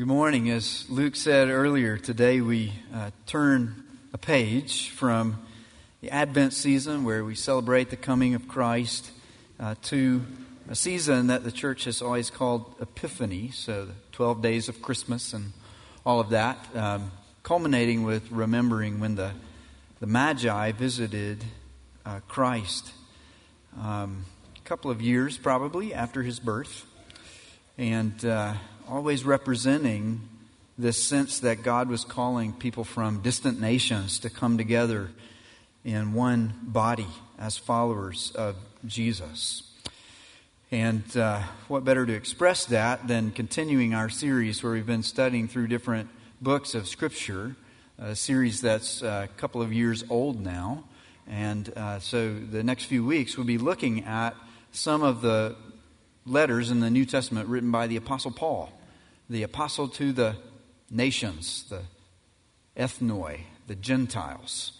Good morning. As Luke said earlier, today we uh, turn a page from the Advent season where we celebrate the coming of Christ uh, to a season that the church has always called Epiphany, so the 12 days of Christmas and all of that, um, culminating with remembering when the, the Magi visited uh, Christ um, a couple of years probably after his birth. And uh, always representing this sense that God was calling people from distant nations to come together in one body as followers of Jesus. And uh, what better to express that than continuing our series where we've been studying through different books of Scripture, a series that's uh, a couple of years old now. And uh, so the next few weeks we'll be looking at some of the letters in the New Testament written by the Apostle Paul the apostle to the nations, the ethnoi, the Gentiles.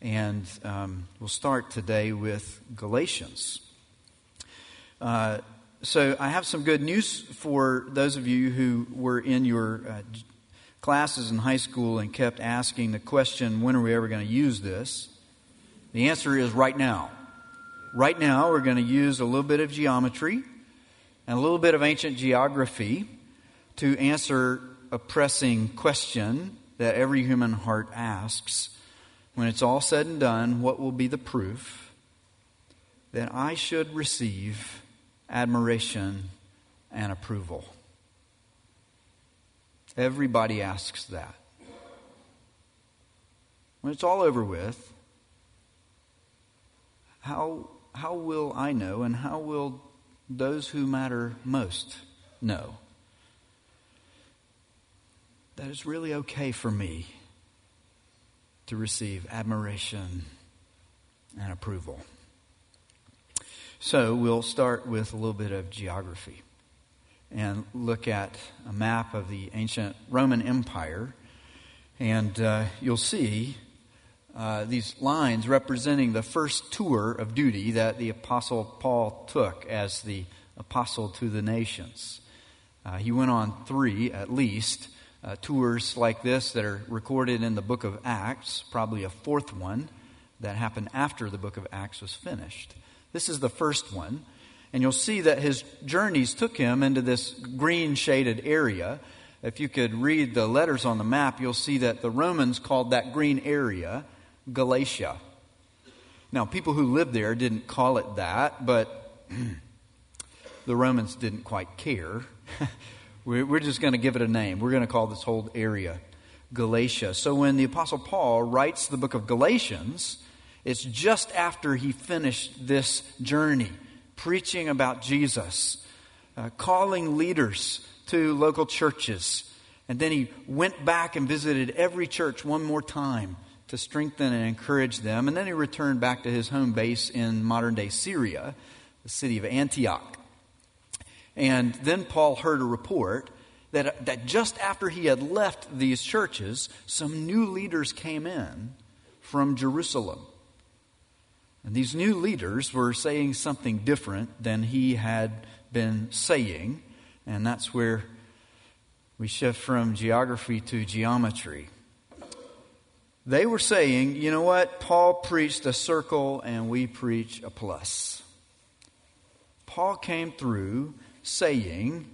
And um, we'll start today with Galatians. Uh, so I have some good news for those of you who were in your uh, classes in high school and kept asking the question, when are we ever going to use this? The answer is right now. Right now, we're going to use a little bit of geometry and a little bit of ancient geography to answer a pressing question that every human heart asks. When it's all said and done, what will be the proof that I should receive admiration and approval? Everybody asks that. When it's all over with, how, how will I know and how will those who matter most know? That it's really okay for me to receive admiration and approval. So we'll start with a little bit of geography and look at a map of the ancient Roman Empire. And uh, you'll see uh, these lines representing the first tour of duty that the Apostle Paul took as the apostle to the nations. Uh, he went on three at least uh, tours like this that are recorded in the book of Acts, probably a fourth one that happened after the book of Acts was finished. This is the first one. And you'll see that his journeys took him into this green shaded area. If you could read the letters on the map, you'll see that the Romans called that green area Galatia. Now, people who lived there didn't call it that, but the Romans didn't quite care. We're just going to give it a name. We're going to call this whole area Galatia. So when the Apostle Paul writes the book of Galatians, it's just after he finished this journey, preaching about Jesus, uh, calling leaders to local churches. And then he went back and visited every church one more time to strengthen and encourage them. And then he returned back to his home base in modern day Syria, the city of Antioch. And then Paul heard a report that, that just after he had left these churches, some new leaders came in from Jerusalem. And these new leaders were saying something different than he had been saying. And that's where we shift from geography to geometry. They were saying, you know what? Paul preached a circle and we preach a plus. Paul came through saying,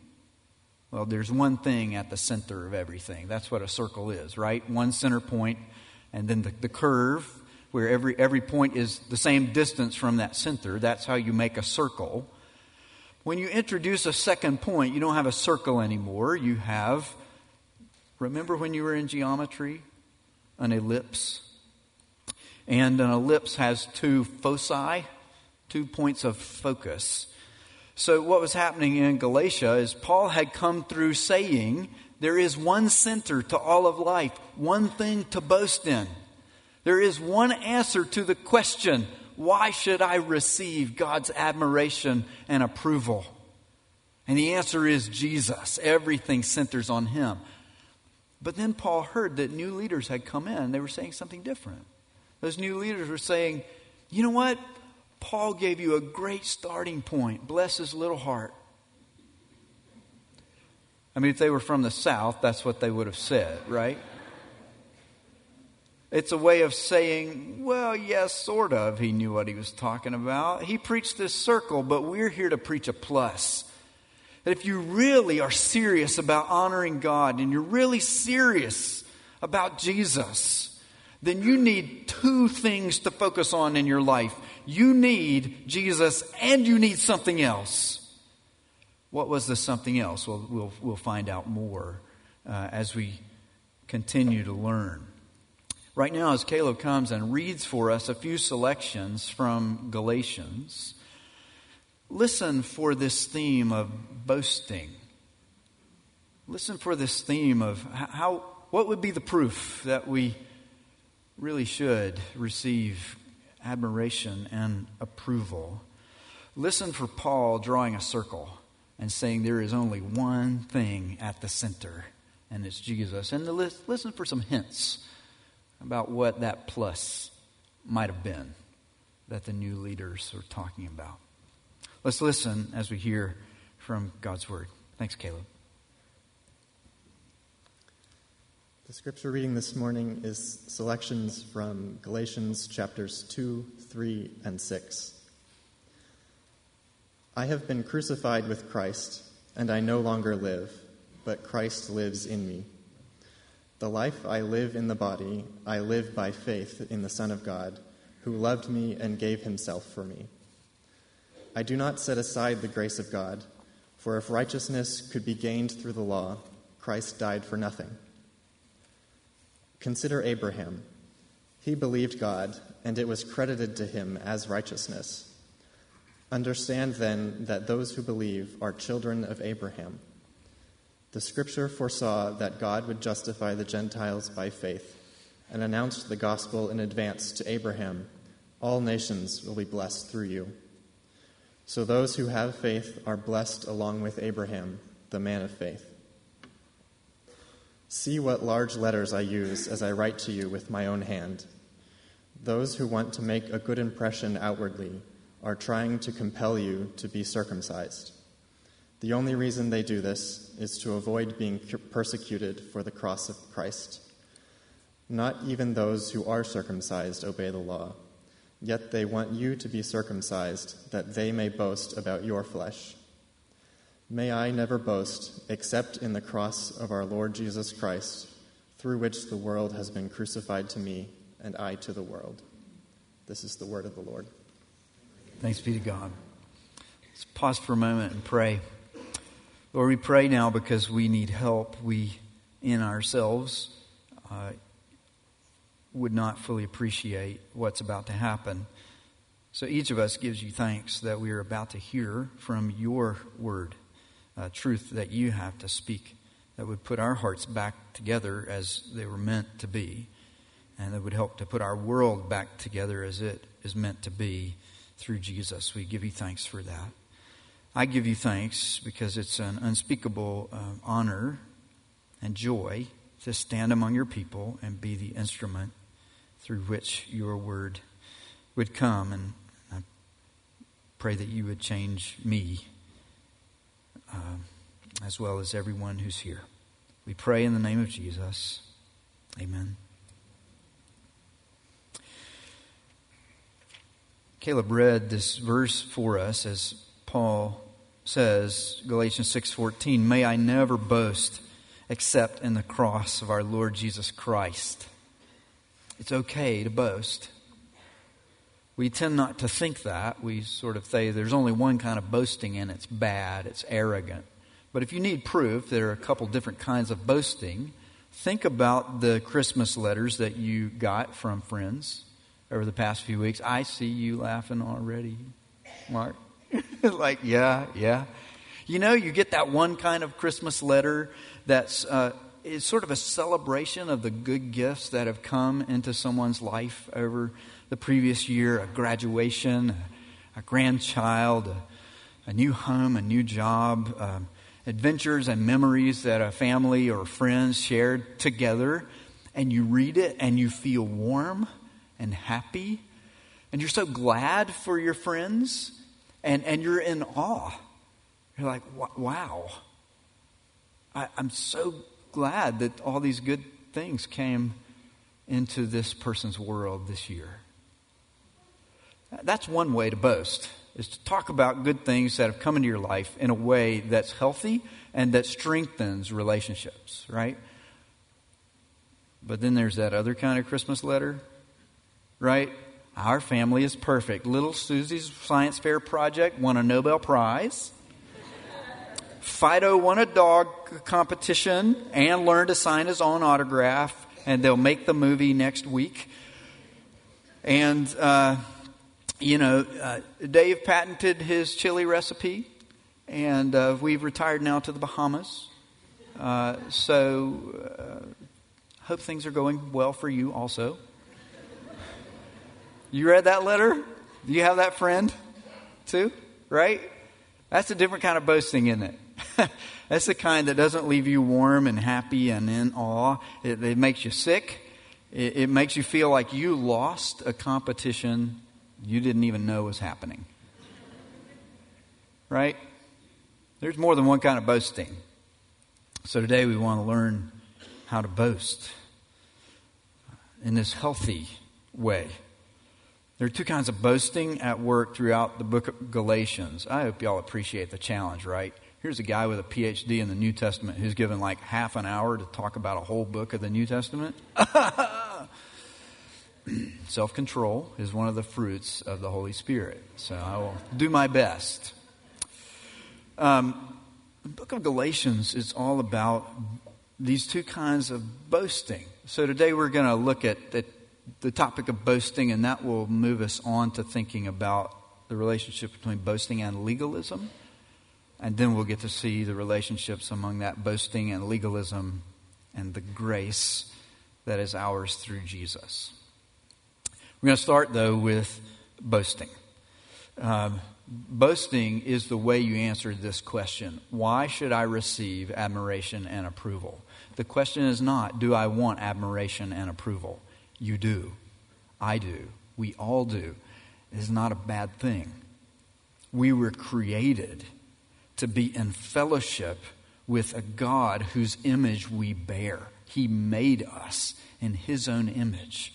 well, there's one thing at the center of everything. That's what a circle is, right? One center point, and then the, the curve, where every, every point is the same distance from that center. That's how you make a circle. When you introduce a second point, you don't have a circle anymore. You have, remember when you were in geometry? An ellipse. And an ellipse has two foci, two points of focus. So, what was happening in Galatia is Paul had come through saying, There is one center to all of life, one thing to boast in. There is one answer to the question, Why should I receive God's admiration and approval? And the answer is Jesus. Everything centers on Him. But then Paul heard that new leaders had come in. They were saying something different. Those new leaders were saying, You know what? Paul gave you a great starting point. Bless his little heart. I mean, if they were from the South, that's what they would have said, right? It's a way of saying, well, yes, sort of. He knew what he was talking about. He preached this circle, but we're here to preach a plus. That if you really are serious about honoring God and you're really serious about Jesus, then you need two things to focus on in your life. You need Jesus and you need something else. What was the something else? Well, we'll, we'll find out more uh, as we continue to learn. Right now, as Caleb comes and reads for us a few selections from Galatians, listen for this theme of boasting. Listen for this theme of how, what would be the proof that we really should receive admiration and approval. Listen for Paul drawing a circle and saying there is only one thing at the center, and it's Jesus. And listen for some hints about what that plus might have been that the new leaders are talking about. Let's listen as we hear from God's Word. Thanks, Caleb. The scripture reading this morning is selections from Galatians chapters 2, 3, and 6. I have been crucified with Christ, and I no longer live, but Christ lives in me. The life I live in the body, I live by faith in the Son of God, who loved me and gave himself for me. I do not set aside the grace of God, for if righteousness could be gained through the law, Christ died for nothing. Consider Abraham. He believed God, and it was credited to him as righteousness. Understand then that those who believe are children of Abraham. The scripture foresaw that God would justify the Gentiles by faith and announced the gospel in advance to Abraham all nations will be blessed through you. So those who have faith are blessed along with Abraham, the man of faith. See what large letters I use as I write to you with my own hand. Those who want to make a good impression outwardly are trying to compel you to be circumcised. The only reason they do this is to avoid being persecuted for the cross of Christ. Not even those who are circumcised obey the law, yet they want you to be circumcised that they may boast about your flesh. May I never boast except in the cross of our Lord Jesus Christ, through which the world has been crucified to me and I to the world. This is the word of the Lord. Thanks be to God. Let's pause for a moment and pray. Lord, we pray now because we need help. We, in ourselves, uh, would not fully appreciate what's about to happen. So each of us gives you thanks that we are about to hear from your word, uh, truth that you have to speak, that would put our hearts back together as they were meant to be, and that would help to put our world back together as it is meant to be through Jesus. We give you thanks for that. I give you thanks because it's an unspeakable uh, honor and joy to stand among your people and be the instrument through which your word would come. And I pray that you would change me uh, as well as everyone who's here. We pray in the name of Jesus. Amen. Caleb read this verse for us as Paul says, Galatians 6:14, "May I never boast except in the cross of our Lord Jesus Christ." It's okay to boast. We tend not to think that. We sort of say there's only one kind of boasting and it's bad, it's arrogant. But if you need proof, there are a couple different kinds of boasting. Think about the Christmas letters that you got from friends over the past few weeks. I see you laughing already, Mark. like, yeah, yeah. You know, you get that one kind of Christmas letter that's uh, sort of a celebration of the good gifts that have come into someone's life over the previous year a graduation, a, grandchild, a, a, new home, a new job, um, adventures and memories that a family or friends shared together. And you read it and you feel warm and happy. And you're so glad for your friends. And, and you're in awe. You're like, wow. I, I'm so glad that all these good things came into this person's world this year. That's one way to boast, is to talk about good things that have come into your life in a way that's healthy and that strengthens relationships, right? But then there's that other kind of Christmas letter, right? Our family is perfect. Little Susie's science fair project won a Nobel Prize. Fido won a dog competition and learned to sign his own autograph, and they'll make the movie next week. And, uh, you know, uh, Dave patented his chili recipe, and uh, we've retired now to the Bahamas. Uh, so, uh, hope things are going well for you also. You read that letter? Do you have that friend too? Right? That's a different kind of boasting, isn't it? That's the kind that doesn't leave you warm and happy and in awe. It, it makes you sick. It, it makes you feel like you lost a competition you didn't even know was happening. Right? There's more than one kind of boasting. So today we want to learn how to boast in this healthy way. There are two kinds of boasting at work throughout the book of Galatians. I hope y'all appreciate the challenge, right? Here's a guy with a PhD in the New Testament who's given like half an hour to talk about a whole book of the New Testament. Self control is one of the fruits of the Holy Spirit. So I will do my best. Um, the book of Galatians is all about these two kinds of boasting. So today we're going to look at, at the topic of boasting, and that will move us on to thinking about the relationship between boasting and legalism. And then we'll get to see the relationships among that boasting and legalism and the grace that is ours through Jesus. We're going to start, though, with boasting. Um, boasting is the way you answer this question Why should I receive admiration and approval? The question is not, Do I want admiration and approval? You do. I do. We all do. It is not a bad thing. We were created to be in fellowship with a God whose image we bear. He made us in His own image.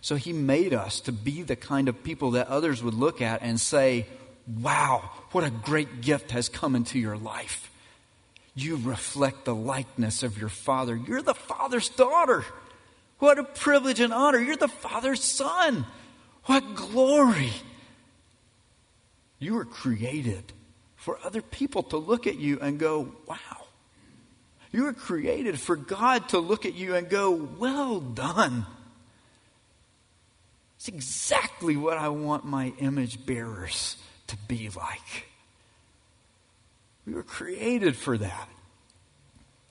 So He made us to be the kind of people that others would look at and say, Wow, what a great gift has come into your life. You reflect the likeness of your Father. You're the Father's daughter. What a privilege and honor. You're the Father's son. What glory. You were created for other people to look at you and go, wow. You were created for God to look at you and go, well done. It's exactly what I want my image bearers to be like. We were created for that.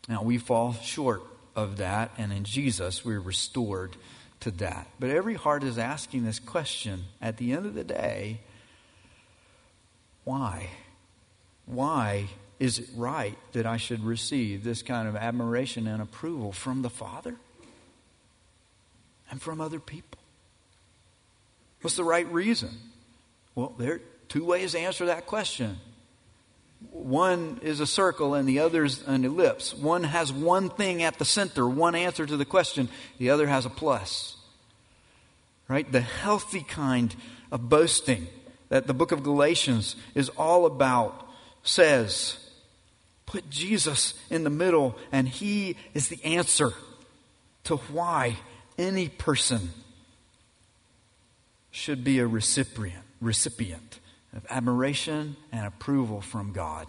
Now, we fall short of that, and in Jesus, we're restored to that. But every heart is asking this question at the end of the day why? Why is it right that I should receive this kind of admiration and approval from the Father and from other people? What's the right reason? Well, there are two ways to answer that question. One is a circle and the other is an ellipse. One has one thing at the center, one answer to the question, the other has a plus. Right? The healthy kind of boasting that the book of Galatians is all about says, put Jesus in the middle, and He is the answer to why any person should be a recipient, recipient of admiration and approval from God.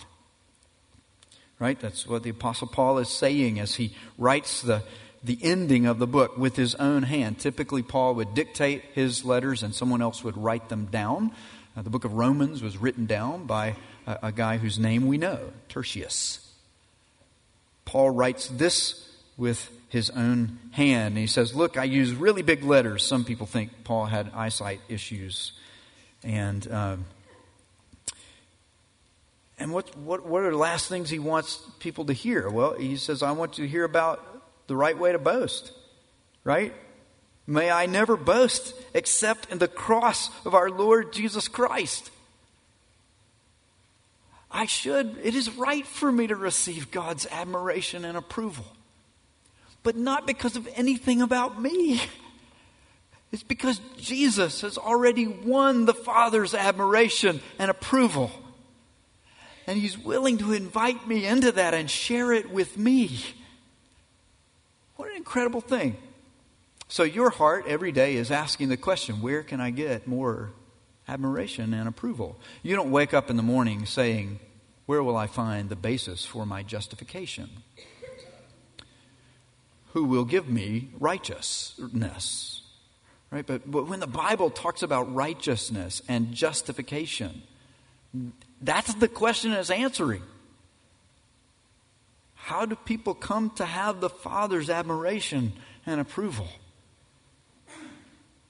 Right? That's what the Apostle Paul is saying as he writes the, the ending of the book with his own hand. Typically, Paul would dictate his letters and someone else would write them down. Uh, the book of Romans was written down by a, a guy whose name we know, Tertius. Paul writes this with his own hand. And he says, Look, I use really big letters. Some people think Paul had eyesight issues. And, um, and what, what, what are the last things he wants people to hear? Well, he says, I want you to hear about the right way to boast, right? May I never boast except in the cross of our Lord Jesus Christ. I should, it is right for me to receive God's admiration and approval. But not because of anything about me. It's because Jesus has already won the Father's admiration and approval. And He's willing to invite me into that and share it with me. What an incredible thing. So, your heart every day is asking the question where can I get more admiration and approval? You don't wake up in the morning saying, Where will I find the basis for my justification? Who will give me righteousness? Right? But, but when the Bible talks about righteousness and justification, that's the question it's answering. How do people come to have the Father's admiration and approval?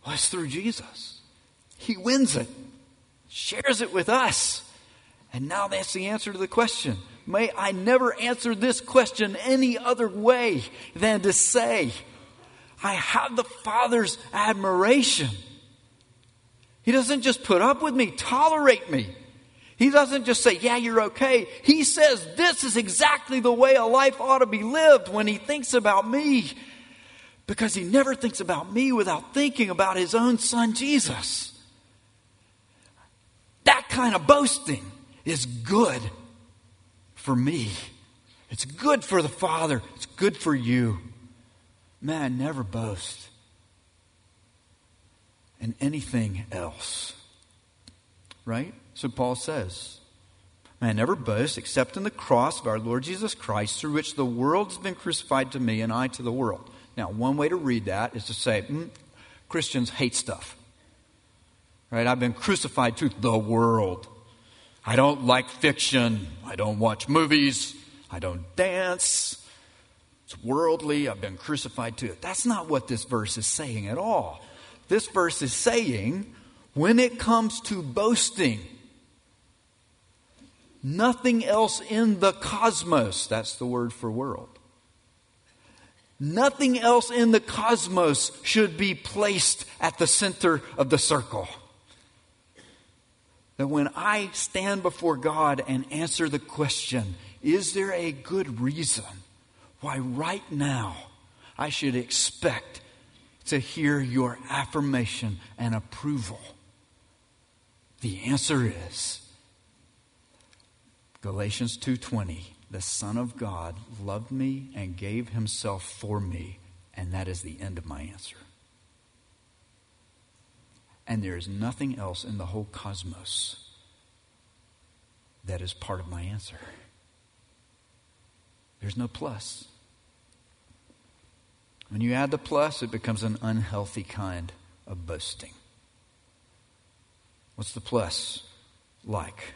Well, it's through Jesus. He wins it, shares it with us. And now that's the answer to the question. May I never answer this question any other way than to say, I have the Father's admiration. He doesn't just put up with me, tolerate me. He doesn't just say, Yeah, you're okay. He says, This is exactly the way a life ought to be lived when he thinks about me. Because he never thinks about me without thinking about his own son, Jesus. That kind of boasting is good for me. It's good for the Father. It's good for you. Man, never boast in anything else. Right? So Paul says, Man, never boast except in the cross of our Lord Jesus Christ, through which the world has been crucified to me and I to the world. Now, one way to read that is to say, mm, Christians hate stuff. Right? I've been crucified to the world. I don't like fiction. I don't watch movies. I don't dance. It's worldly. I've been crucified to it. That's not what this verse is saying at all. This verse is saying, when it comes to boasting, Nothing else in the cosmos, that's the word for world. Nothing else in the cosmos should be placed at the center of the circle. That when I stand before God and answer the question, is there a good reason why right now I should expect to hear your affirmation and approval? The answer is Galatians 2:20 The Son of God loved me and gave himself for me and that is the end of my answer. And there is nothing else in the whole cosmos that is part of my answer. There's no plus. When you add the plus, it becomes an unhealthy kind of boasting. What's the plus like?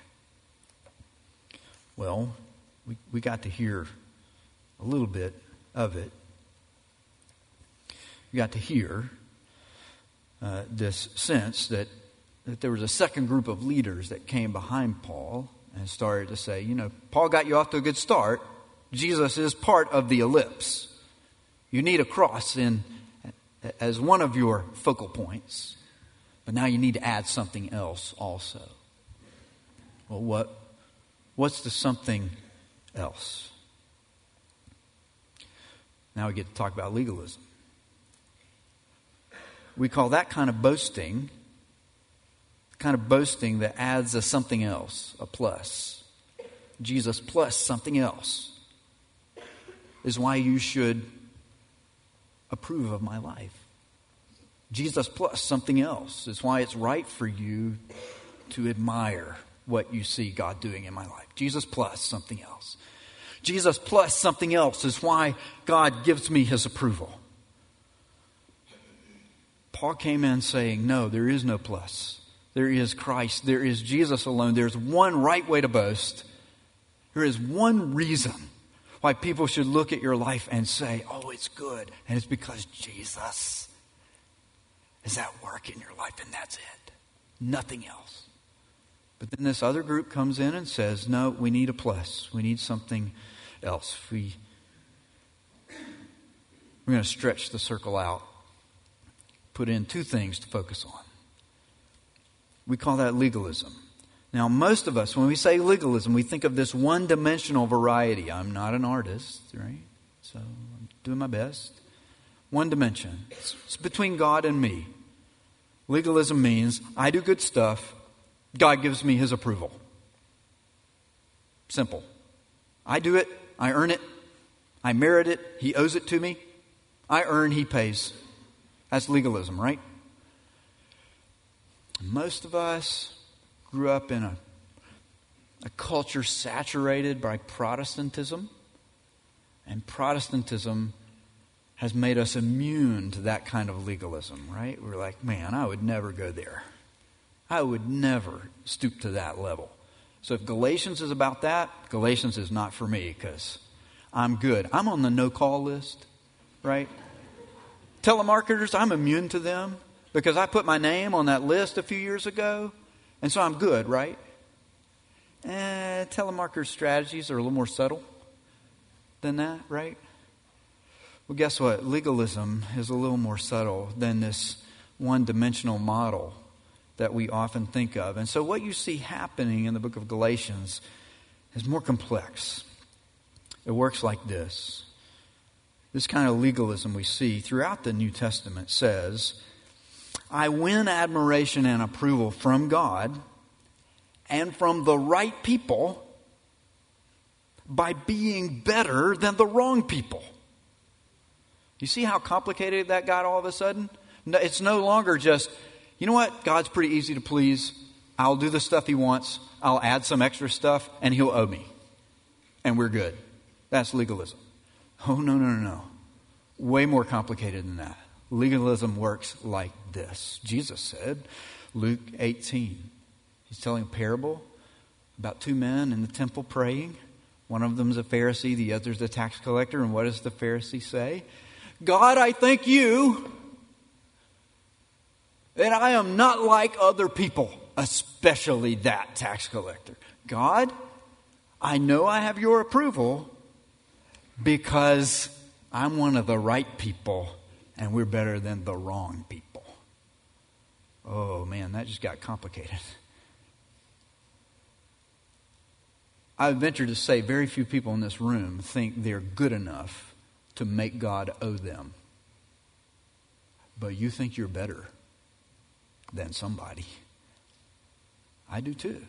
Well, we, we got to hear a little bit of it. We got to hear uh, this sense that, that there was a second group of leaders that came behind Paul and started to say, you know, Paul got you off to a good start. Jesus is part of the ellipse. You need a cross in, as one of your focal points, but now you need to add something else also. Well, what What's the something else? Now we get to talk about legalism. We call that kind of boasting, kind of boasting that adds a something else, a plus. Jesus plus something else is why you should approve of my life. Jesus plus something else is why it's right for you to admire what you see God doing in my life. Jesus plus something else. Jesus plus something else is why God gives me his approval. Paul came in saying, No, there is no plus. There is Christ. There is Jesus alone. There's one right way to boast. There is one reason why people should look at your life and say, Oh, it's good. And it's because Jesus is at work in your life, and that's it. Nothing else. But then this other group comes in and says, no, we need a plus. We need something else. We, we're going to stretch the circle out, put in two things to focus on. We call that legalism. Now, most of us, when we say legalism, we think of this one dimensional variety. I'm not an artist, right? So I'm doing my best. One dimension. It's, it's between God and me. Legalism means I do good stuff, God gives me his approval. Simple. I do it, I earn it, I merit it, he owes it to me. I earn, he pays. That's legalism, right? Most of us grew up in a, a culture saturated by Protestantism, and Protestantism has made us immune to that kind of legalism, right? We're like, man, I would never go there. I would never stoop to that level. So if Galatians is about that, Galatians is not for me because I'm good. I'm on the no call list, right? Telemarketers, I'm immune to them because I put my name on that list a few years ago, and so I'm good, right? Eh, telemarketer strategies are a little more subtle than that, right? Well, guess what? Legalism is a little more subtle than this one dimensional model that we often think of. And so, what you see happening in the book of Galatians is more complex. It works like this this kind of legalism we see throughout the New Testament says, I win admiration and approval from God and from the right people by being better than the wrong people. You see how complicated that got all of a sudden? It's no longer just, you know what, God's pretty easy to please. I'll do the stuff He wants, I'll add some extra stuff, and He'll owe me. And we're good. That's legalism. Oh, no, no, no, no. Way more complicated than that. Legalism works like this. Jesus said, Luke 18. He's telling a parable about two men in the temple praying. One of them's a Pharisee, the other's a tax collector. And what does the Pharisee say? God, I thank you that I am not like other people, especially that tax collector. God, I know I have your approval because I'm one of the right people and we're better than the wrong people. Oh man, that just got complicated. I venture to say very few people in this room think they're good enough to make God owe them. But you think you're better than somebody. I do too.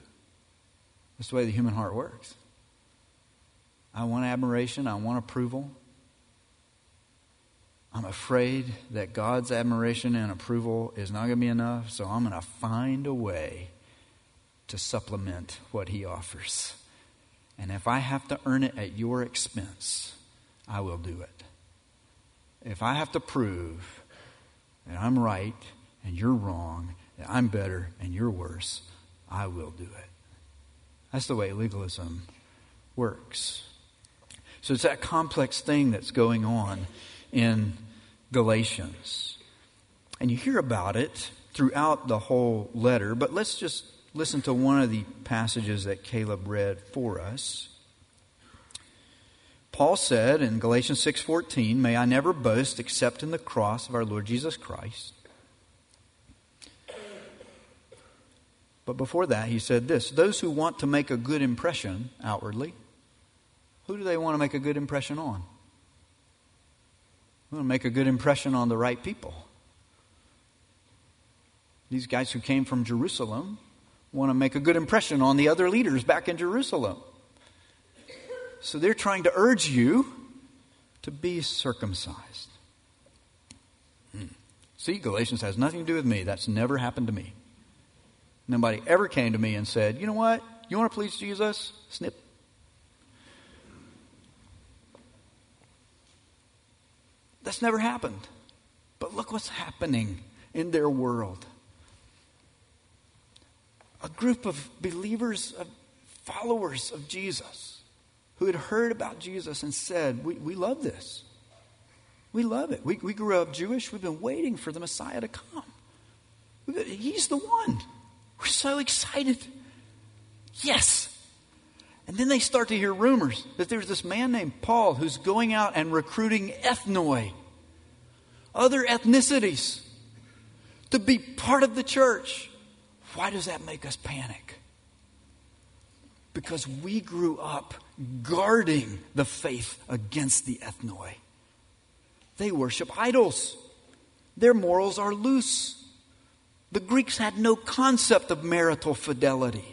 That's the way the human heart works. I want admiration, I want approval. I'm afraid that God's admiration and approval is not going to be enough, so I'm going to find a way to supplement what He offers. And if I have to earn it at your expense, I will do it. If I have to prove that I'm right and you're wrong, that I'm better and you're worse, I will do it. That's the way legalism works. So it's that complex thing that's going on in Galatians. And you hear about it throughout the whole letter, but let's just listen to one of the passages that Caleb read for us. Paul said in Galatians 6:14, "May I never boast except in the cross of our Lord Jesus Christ." But before that, he said this, those who want to make a good impression outwardly who do they want to make a good impression on? We want to make a good impression on the right people. These guys who came from Jerusalem want to make a good impression on the other leaders back in Jerusalem. So they're trying to urge you to be circumcised. Hmm. See, Galatians has nothing to do with me. That's never happened to me. Nobody ever came to me and said, you know what? You want to please Jesus? Snip. That's never happened. But look what's happening in their world. A group of believers, of followers of Jesus, who had heard about Jesus and said, We, we love this. We love it. We, we grew up Jewish. We've been waiting for the Messiah to come. He's the one. We're so excited. Yes. And then they start to hear rumors that there's this man named Paul who's going out and recruiting ethnoi, other ethnicities, to be part of the church. Why does that make us panic? because we grew up guarding the faith against the ethnoi. They worship idols. Their morals are loose. The Greeks had no concept of marital fidelity.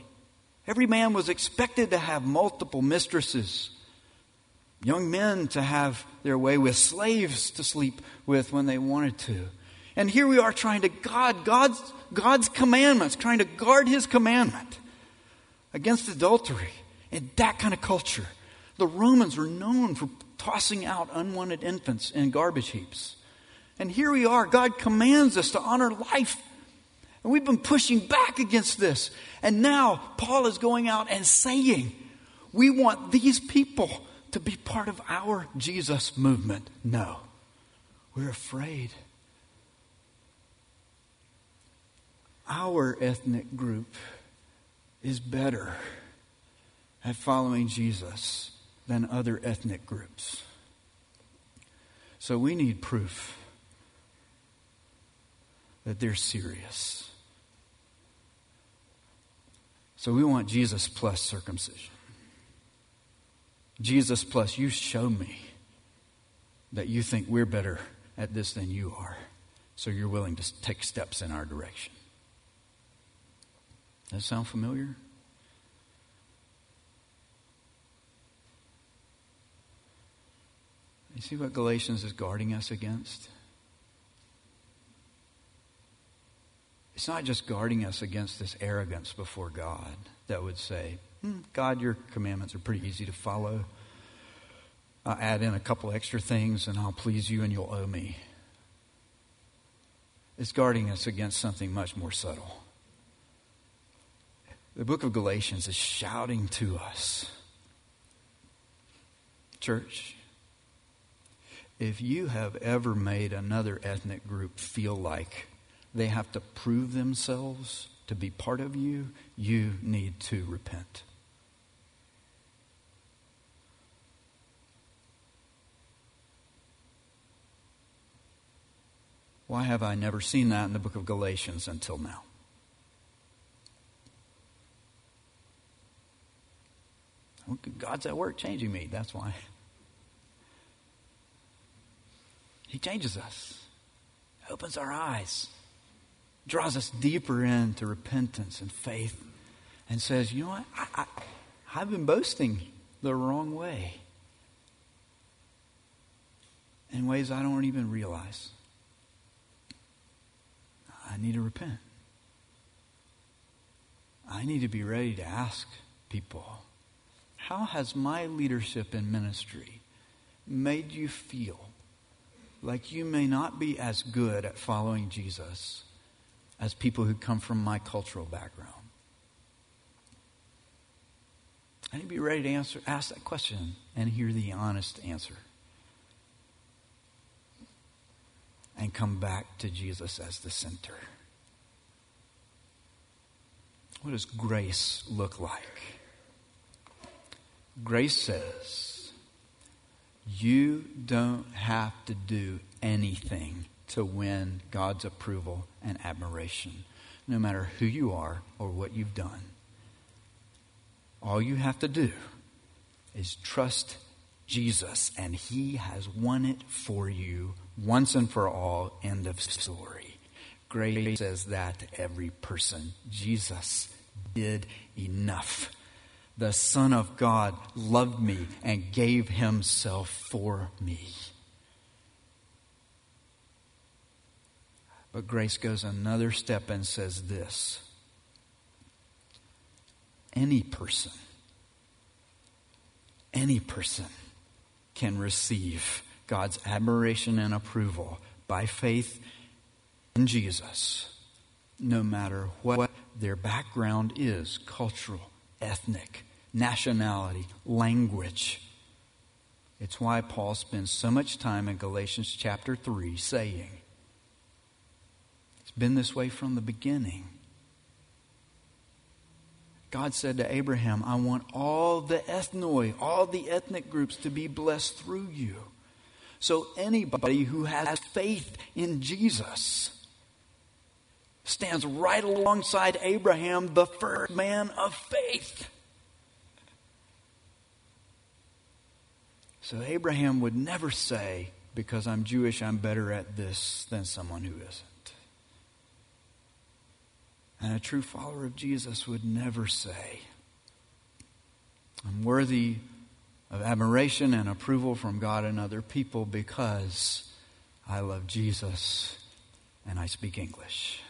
Every man was expected to have multiple mistresses. Young men to have their way with slaves to sleep with when they wanted to. And here we are trying to guard God's, God's commandments, trying to guard His commandment against adultery. In that kind of culture, the Romans were known for tossing out unwanted infants in garbage heaps. And here we are. God commands us to honor life. And we've been pushing back against this. And now Paul is going out and saying, we want these people to be part of our Jesus movement. No, we're afraid. Our ethnic group is better at following Jesus than other ethnic groups. So we need proof that they're serious. So we want Jesus plus circumcision. Jesus plus, you show me that you think we're better at this than you are. So you're willing to take steps in our direction. Does that sound familiar? You see what Galatians is guarding us against? It's not just guarding us against this arrogance before God that would say, hmm, God, your commandments are pretty easy to follow. I'll add in a couple extra things and I'll please you and you'll owe me. It's guarding us against something much more subtle. The book of Galatians is shouting to us, church, if you have ever made another ethnic group feel like they have to prove themselves to be part of you, you need to repent. Why have I never seen that in the book of Galatians until now? God's at work changing me. That's why. He changes us, opens our eyes, draws us deeper into repentance and faith, and says, You know what? I, I, I've been boasting the wrong way in ways I don't even realize. I need to repent. I need to be ready to ask people, how has my leadership in ministry made you feel like you may not be as good at following Jesus as people who come from my cultural background. I need to be ready to answer, ask that question and hear the honest answer. And come back to Jesus as the center. What does grace look like? Grace says, you don't have to do anything to win God's approval and admiration, no matter who you are or what you've done. All you have to do is trust Jesus, and He has won it for you once and for all. End of story. Grace says that to every person. Jesus did enough the Son of God loved me and gave himself for me. But grace goes another step and says this any person, any person can receive God's admiration and approval by faith in Jesus, no matter what their background is cultural, ethnic, nationality, language. It's why Paul spends so much time in Galatians chapter 3 saying, it's been this way from the beginning. God said to Abraham, I want all the ethnoi, all the ethnic groups to be blessed through you. So anybody who has faith in Jesus stands right alongside Abraham, the first man of faith. So Abraham would never say, because I'm Jewish, I'm better at this than someone who isn't. And a true follower of Jesus would never say, I'm worthy of admiration and approval from God and other people because I love Jesus and I speak English.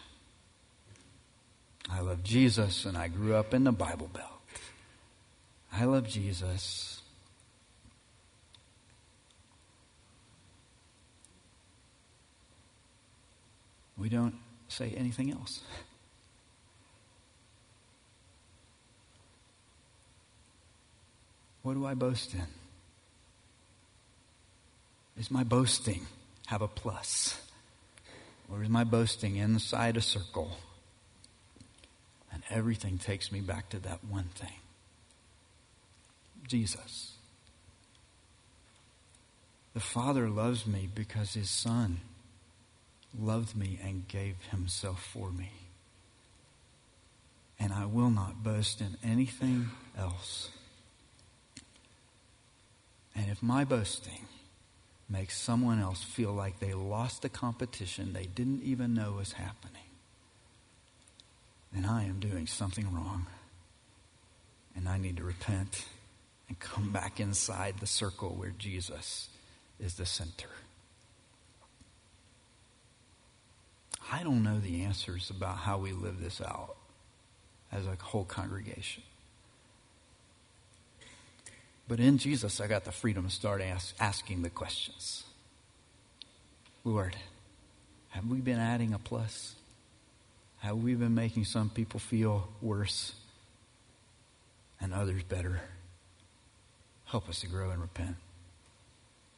I love Jesus and I grew up in the Bible Belt. I love Jesus. We don't say anything else. What do I boast in? Is my boasting have a plus? Or is my boasting inside a circle? And everything takes me back to that one thing Jesus. The Father loves me because His Son loved me and gave Himself for me. And I will not boast in anything else. And if my boasting makes someone else feel like they lost a competition they didn't even know was happening, then I am doing something wrong. And I need to repent and come back inside the circle where Jesus is the center. I don't know the answers about how we live this out as a whole congregation. But in Jesus, I got the freedom to start ask, asking the questions. Lord, have we been adding a plus? Have we been making some people feel worse and others better? Help us to grow and repent.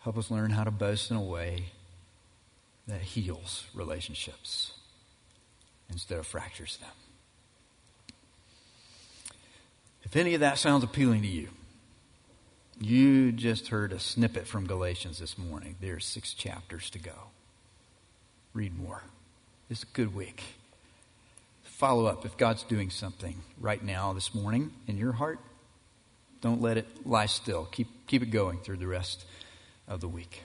Help us learn how to boast in a way that heals relationships instead of fractures them. If any of that sounds appealing to you, you just heard a snippet from Galatians this morning. There's six chapters to go. Read more. It's a good week. Follow up if God's doing something right now this morning in your heart. Don't let it lie still. Keep, keep it going through the rest of the week.